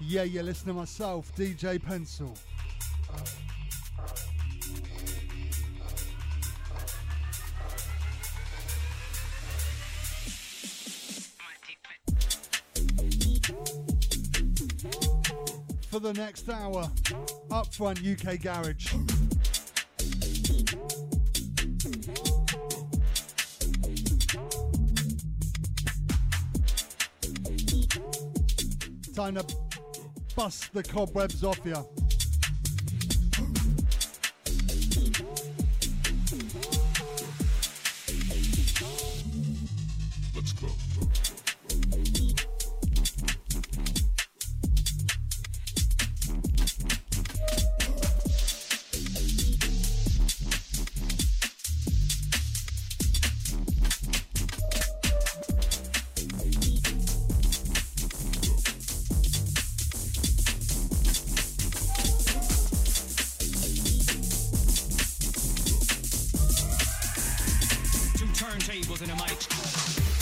Yeah, you're listening to myself, DJ Pencil. For the next hour, up Upfront UK Garage. Time to bust the cobwebs off you. tables and a mic.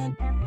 and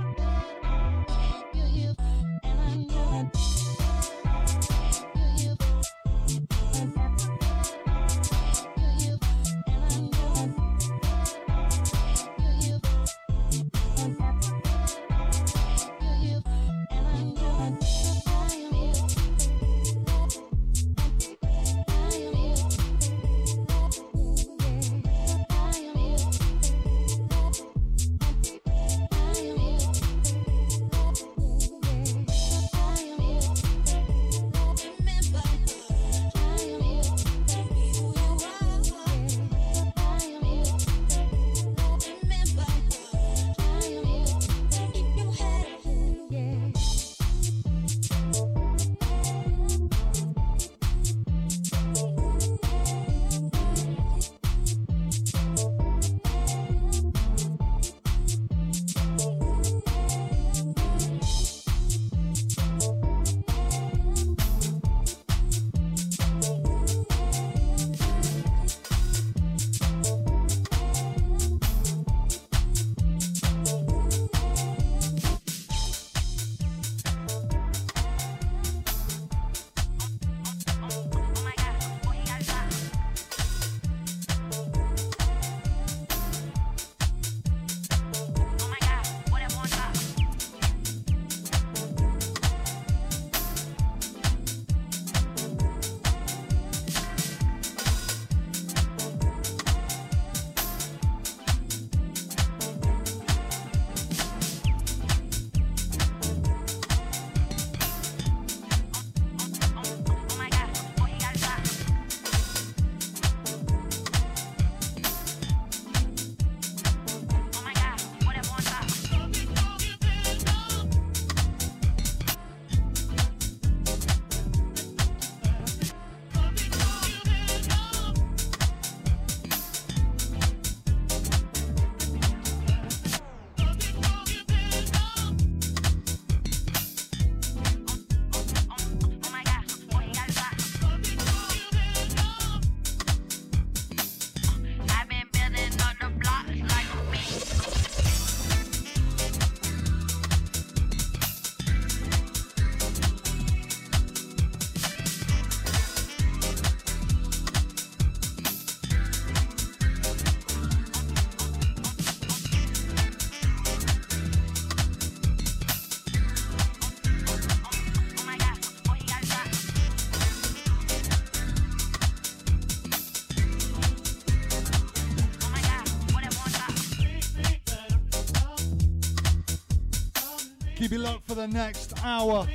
Keep it locked for the next hour.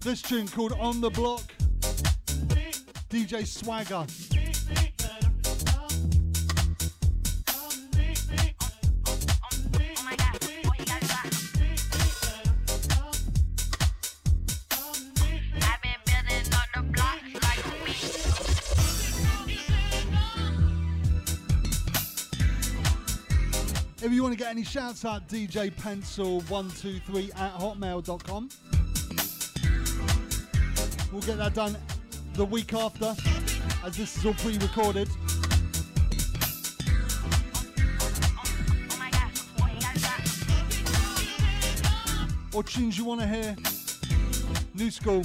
This tune called On the Block. DJ Swagger. Get any shouts out, DJ Pencil123 at hotmail.com. We'll get that done the week after, as this is all pre recorded. Or tunes you want to hear. New school.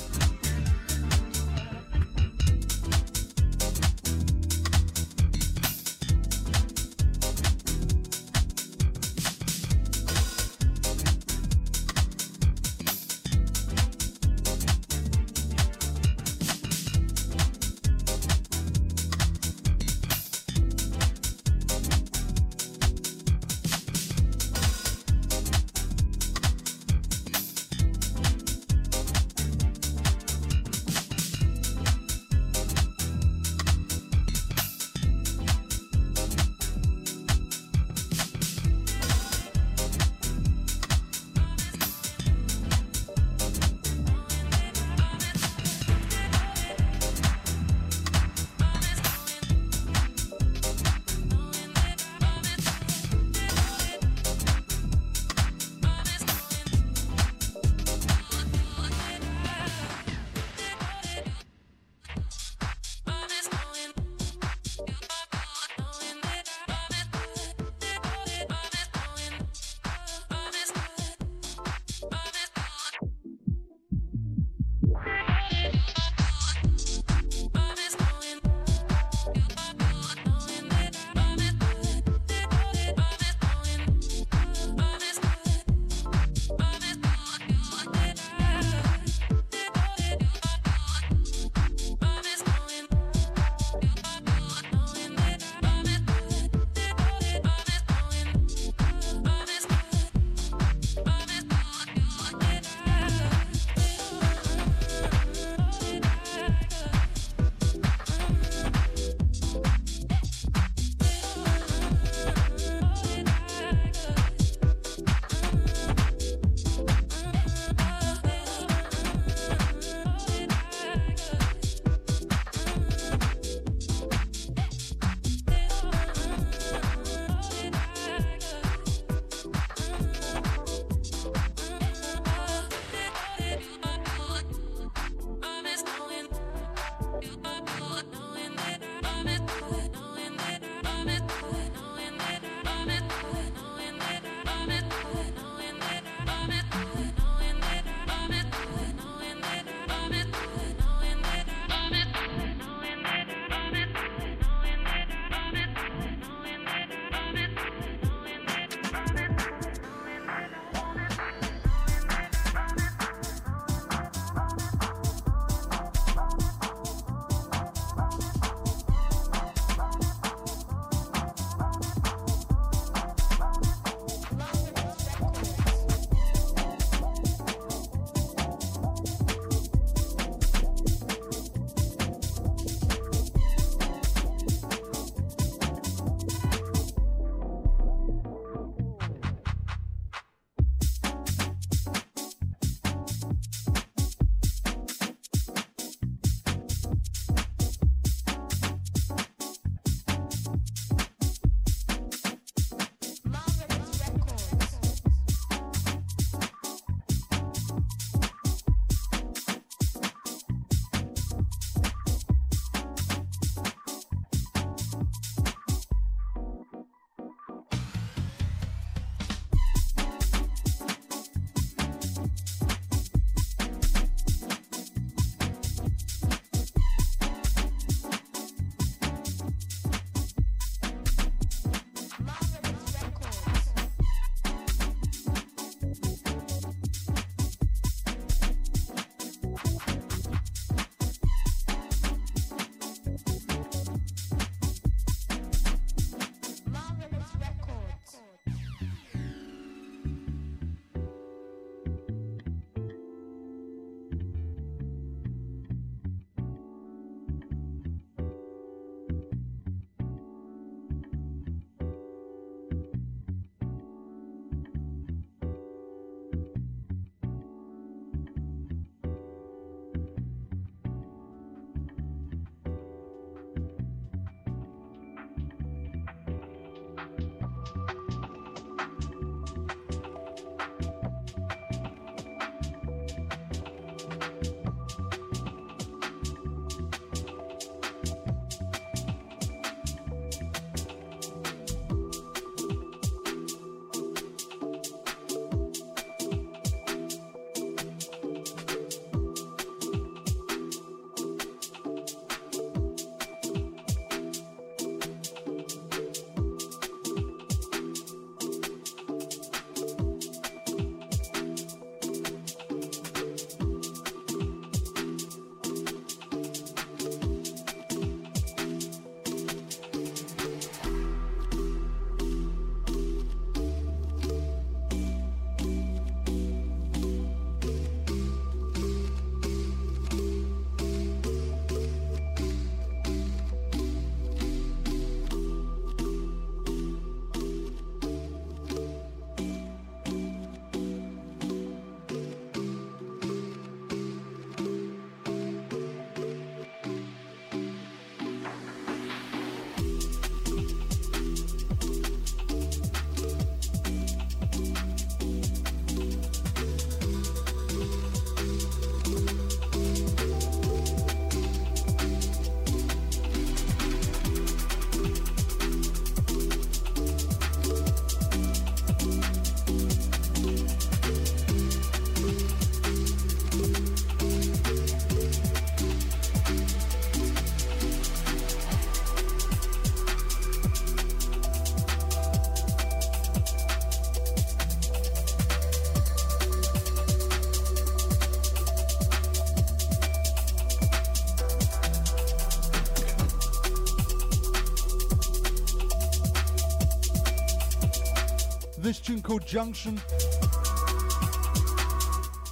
This tune called Junction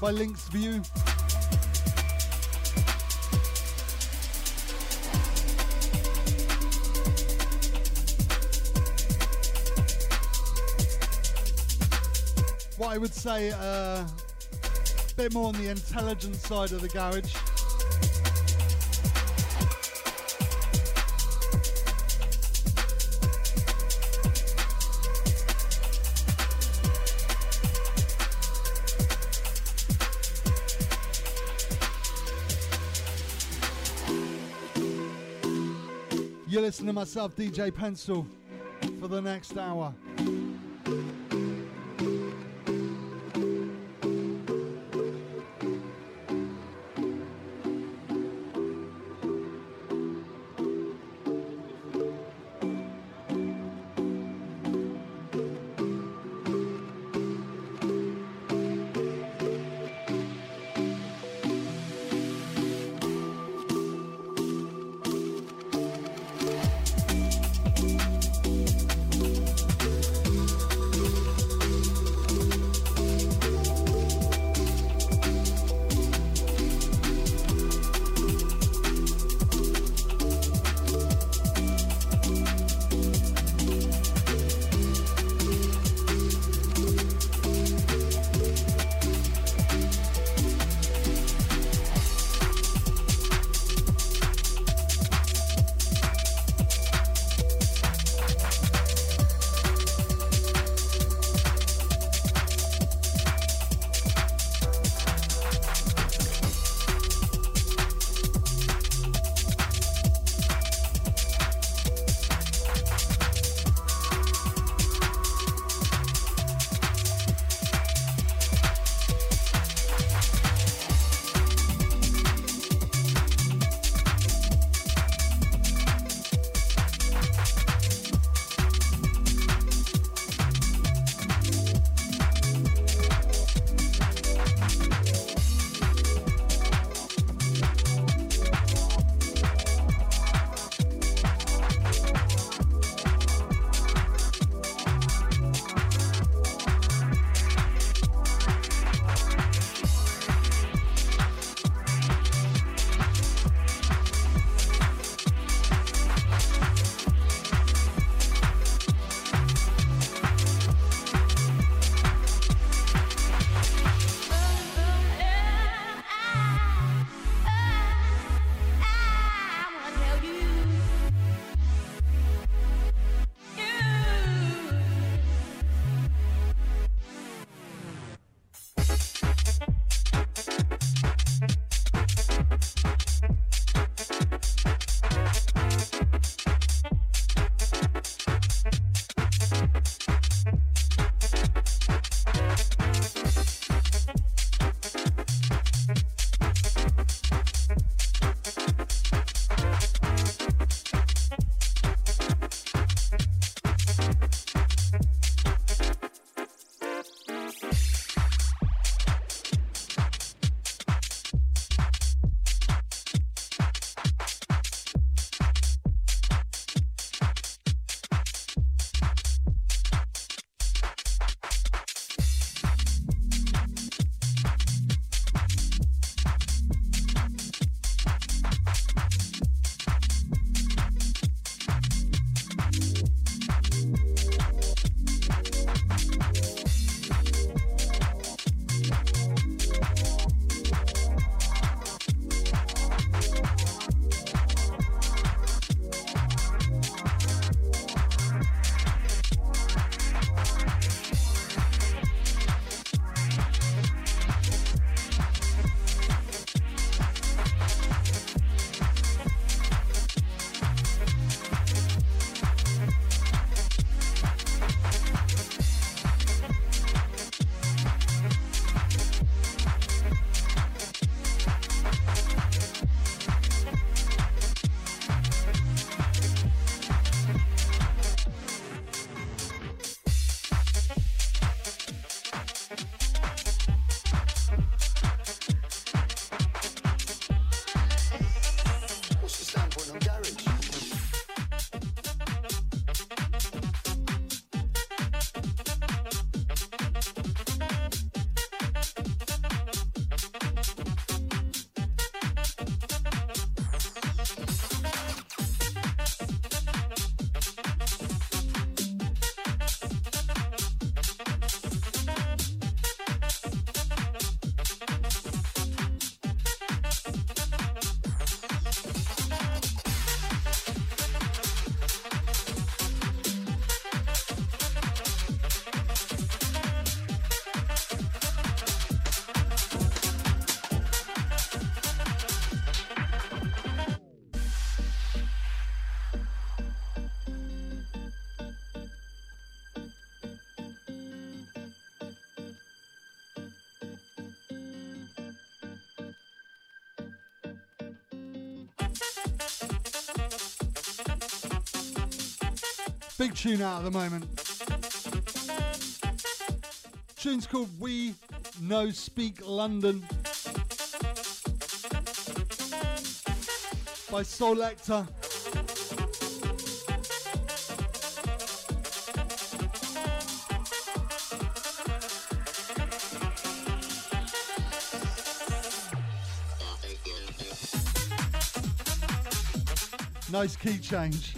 by Lynx View. What I would say, a uh, bit more on the intelligent side of the garage. Myself, DJ Pencil, for the next hour. Big tune out at the moment. Tune's called We No Speak London by Solector. Nice key change.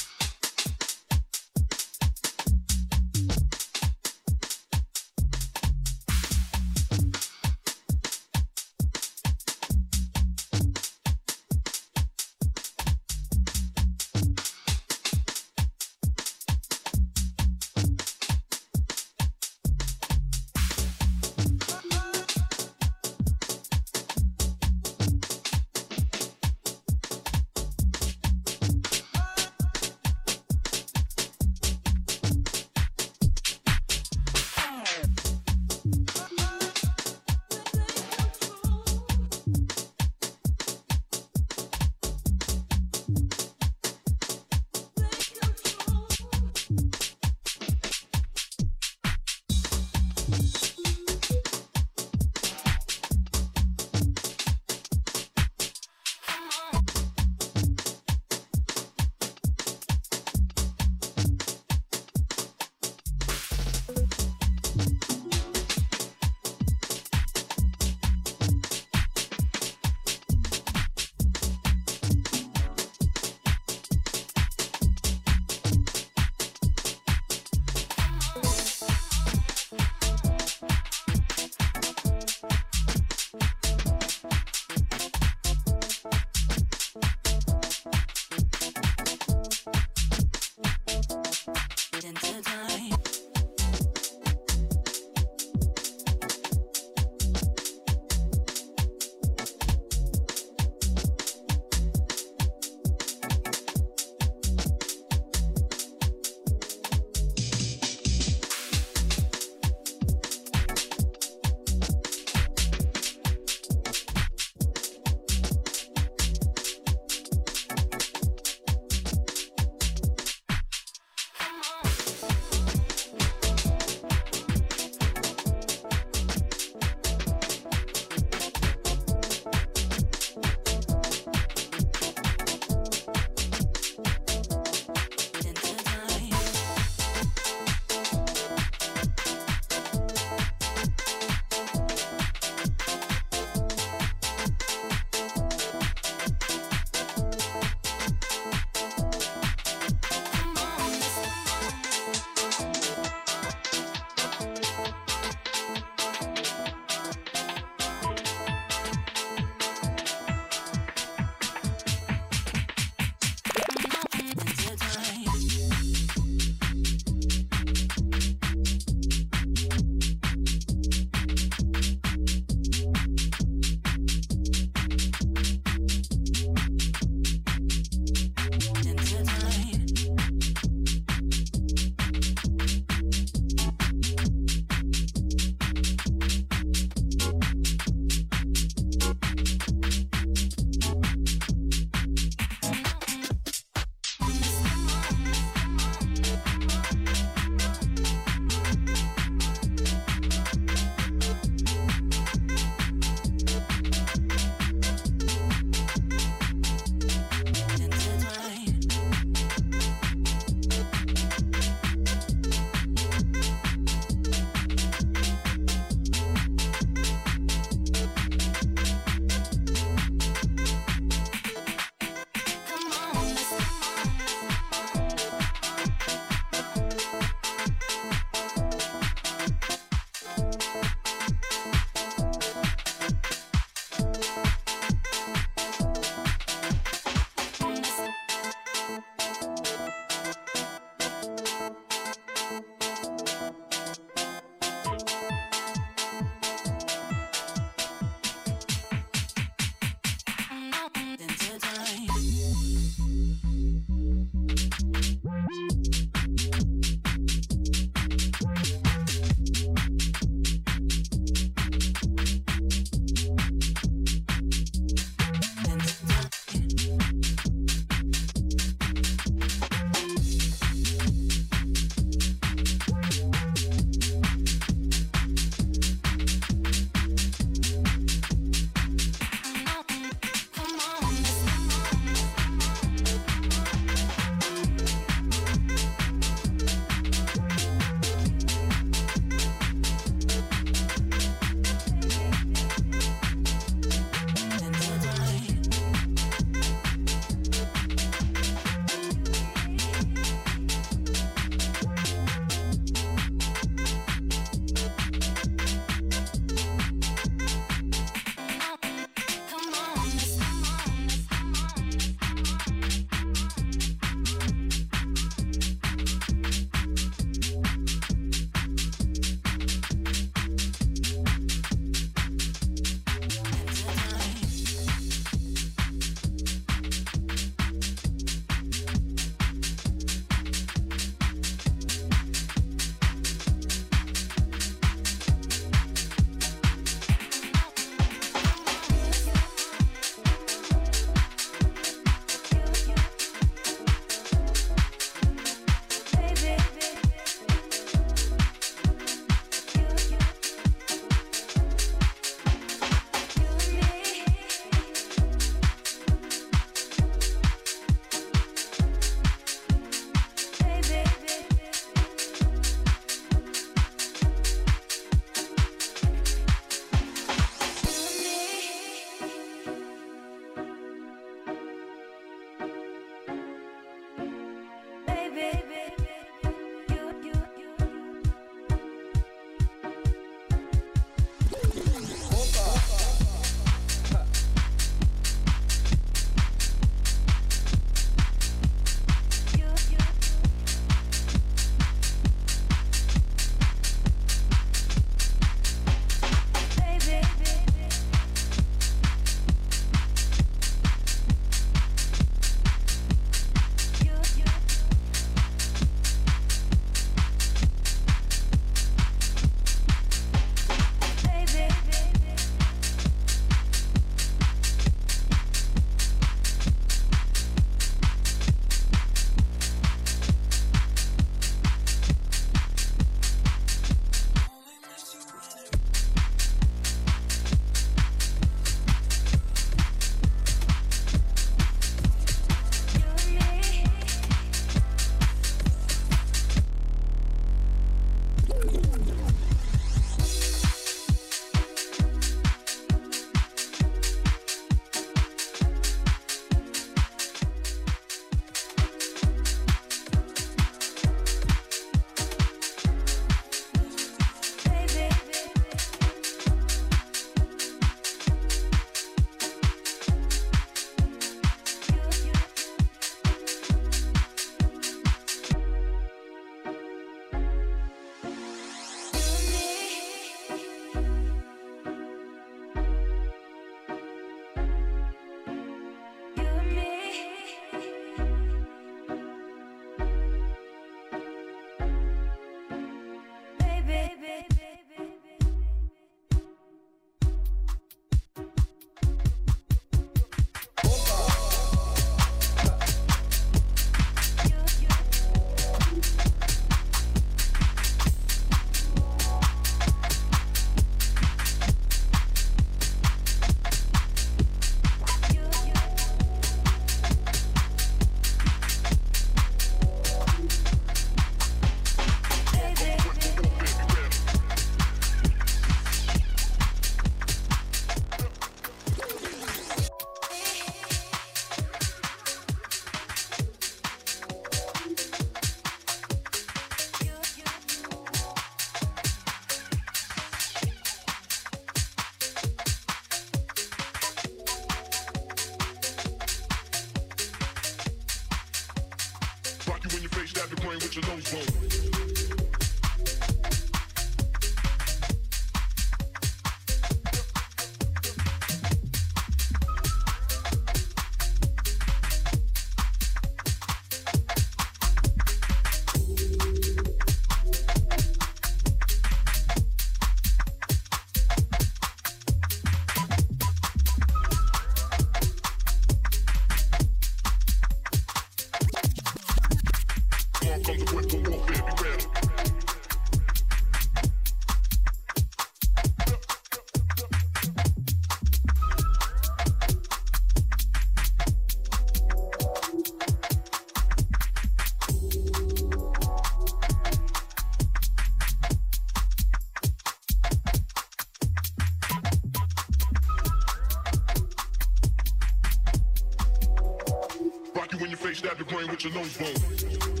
Your nose bone.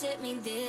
does it mean this?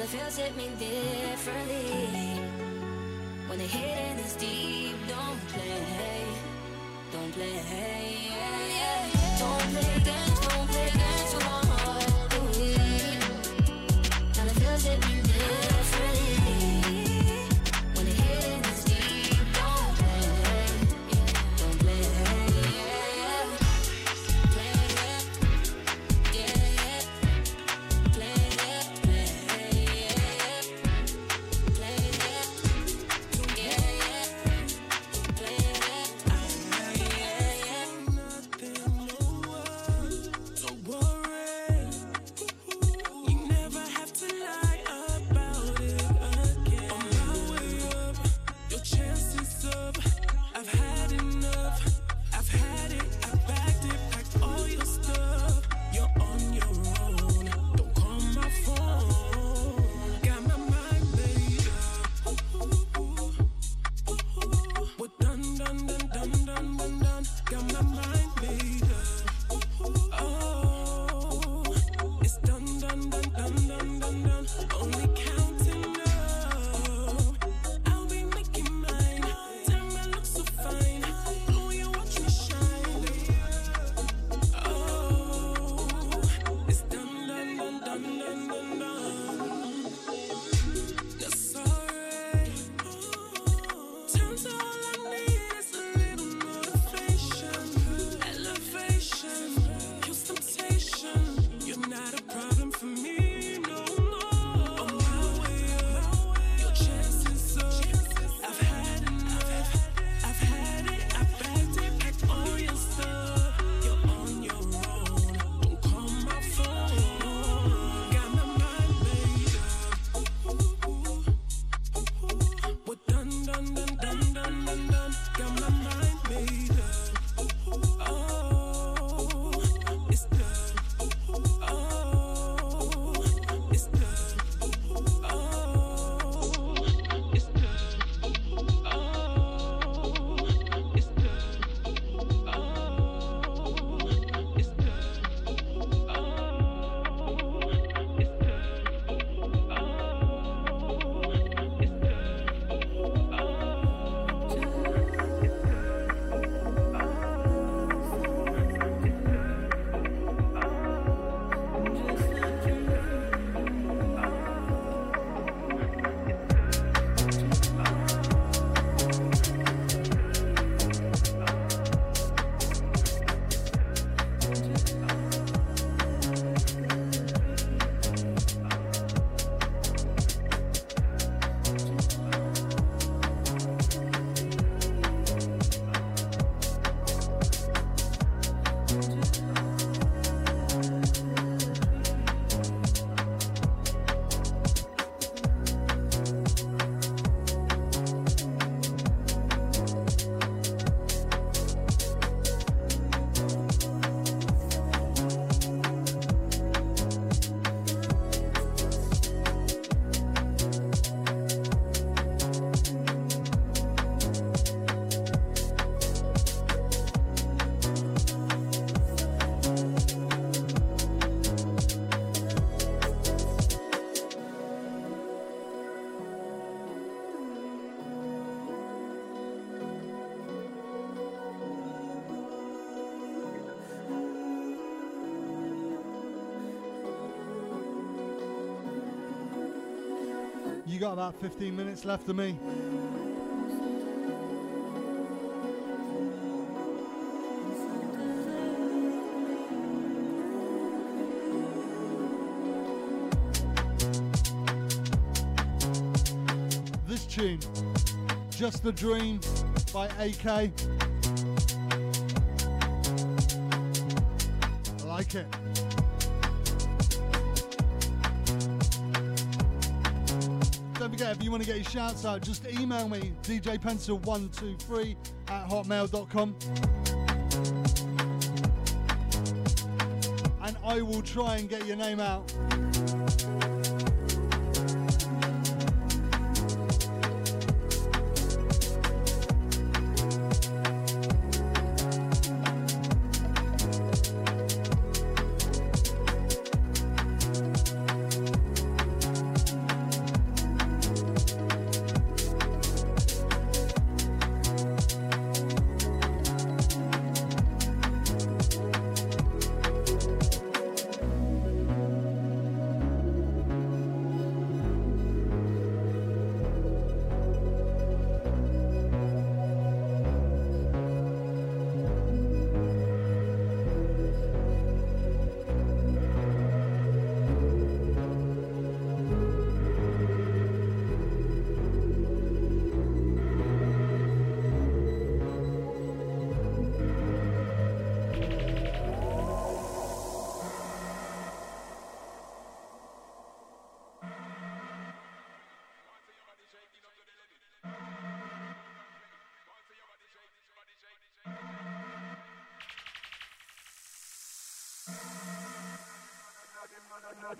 the feels hit me differently. When the hidden is deep, don't play, don't play, yeah, don't play games, don't play games with my heart. Ooh. Now the feels hit me. Got about 15 minutes left of me. This tune, Just a Dream by AK. I like it. If you want to get your shouts out, just email me, djpencil123 at hotmail.com. And I will try and get your name out.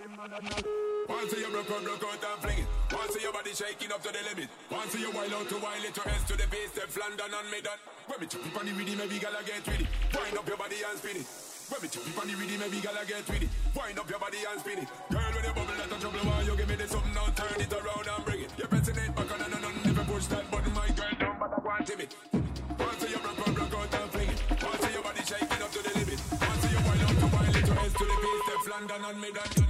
Once you broke out, broke out and fling it. Once your body shaking up to the limit. Once you wild out to wild it to S to the base, step London and me done. When me chop it on the rhythm, every gal I get with it. Wind up your body and spin it. When me chop it on the rhythm, every gal I get with it. Wind up your body and spin it. Girl, when you bubble, let the trouble why you give me this something now, turn it around and bring it. You're pressing it back on and on, never push that button, my girl, down, but I want to it. Once you broke, broke, broke out and fling it. Once your body shaking up to the limit. Once you wild out to wild it, your hands to the base, step London and me done.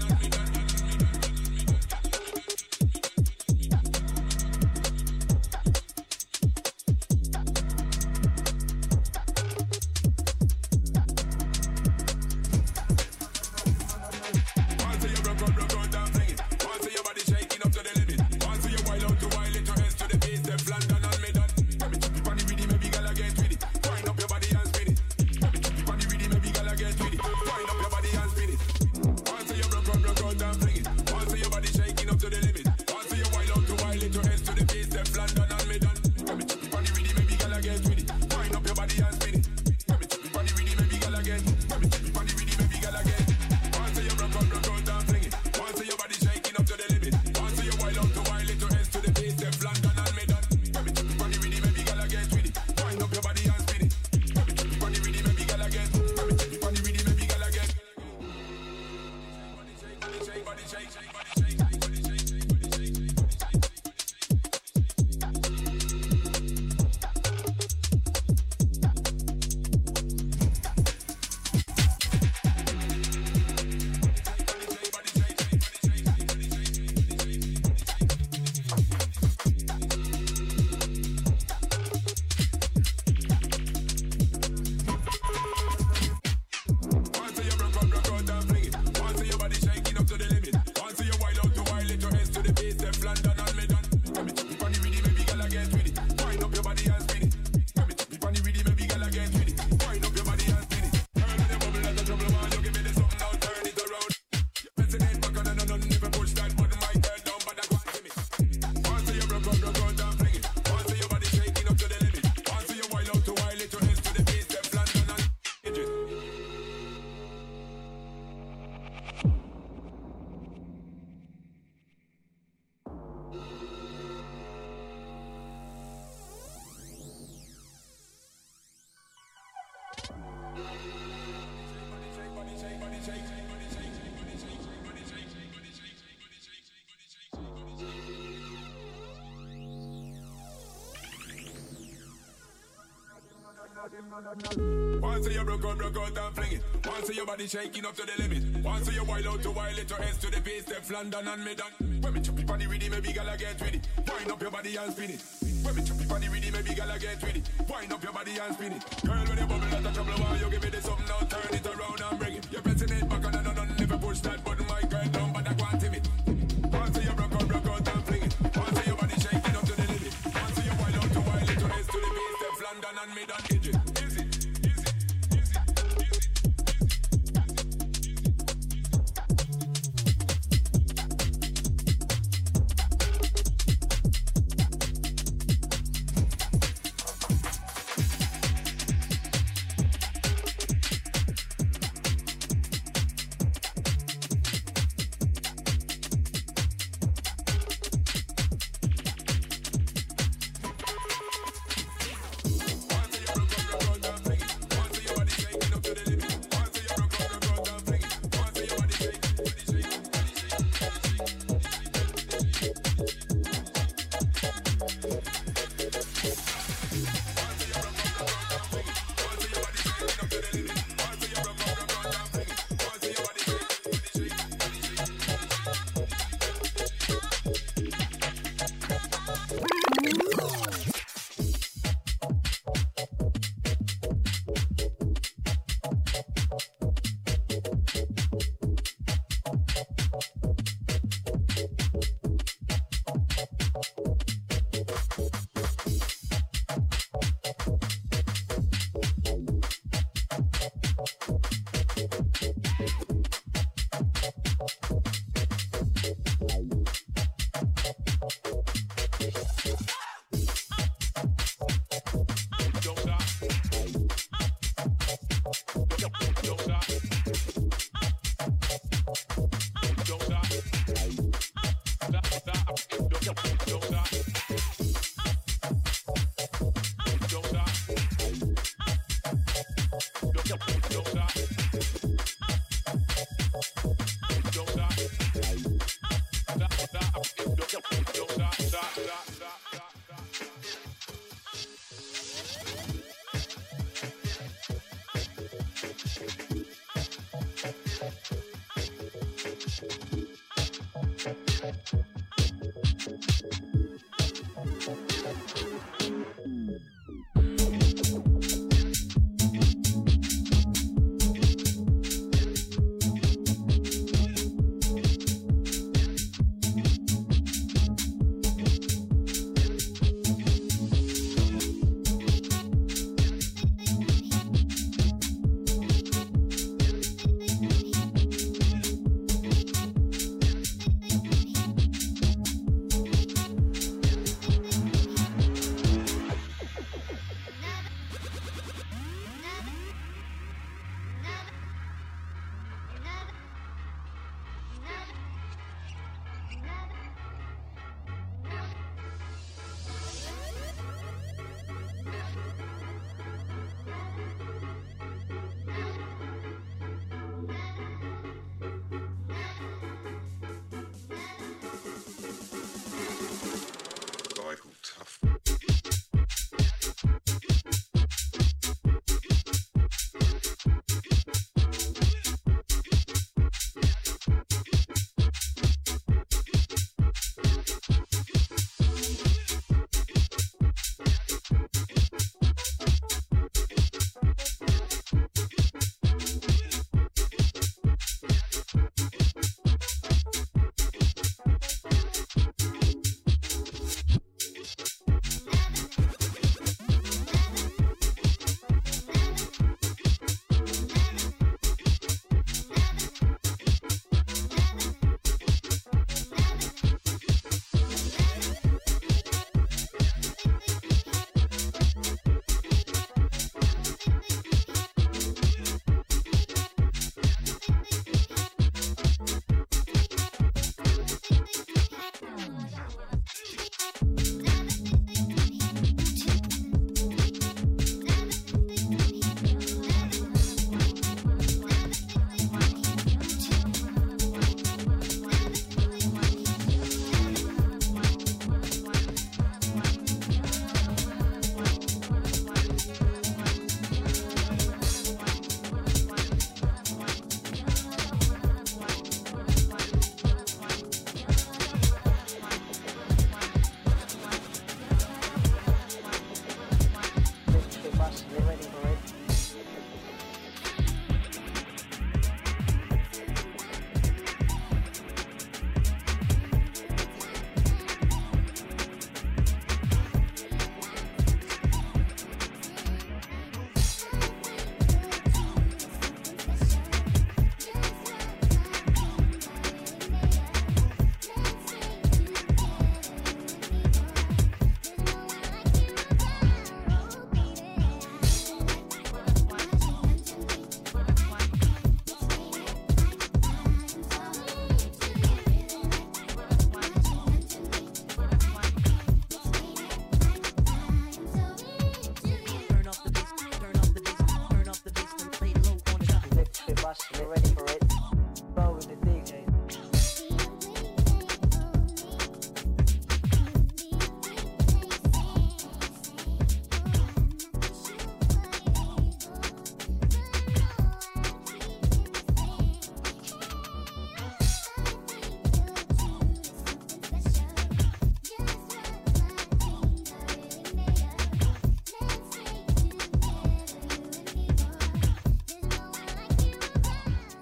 Once you broke out, broke out and fling it. Once your body shaking up to the limit. Once you wild out to wild it, your hands to the base, step London and done. When me chop it on the rhythm, maybe gala get with it. Wind up your body and spin it. When me chop it on the rhythm, maybe gala get with it. Wind up your body and spin it. Girl, when you bubble out of trouble, why you give me this something now? Turn it around me done. Is it?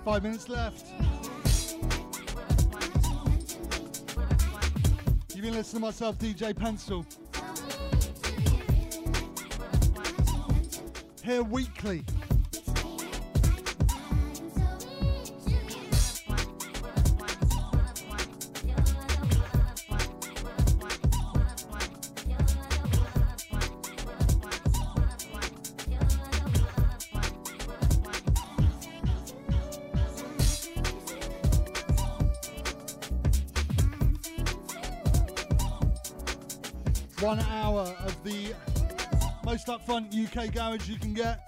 Five minutes left. You've been listening to myself, DJ Pencil. Here weekly. Upfront UK garage you can get.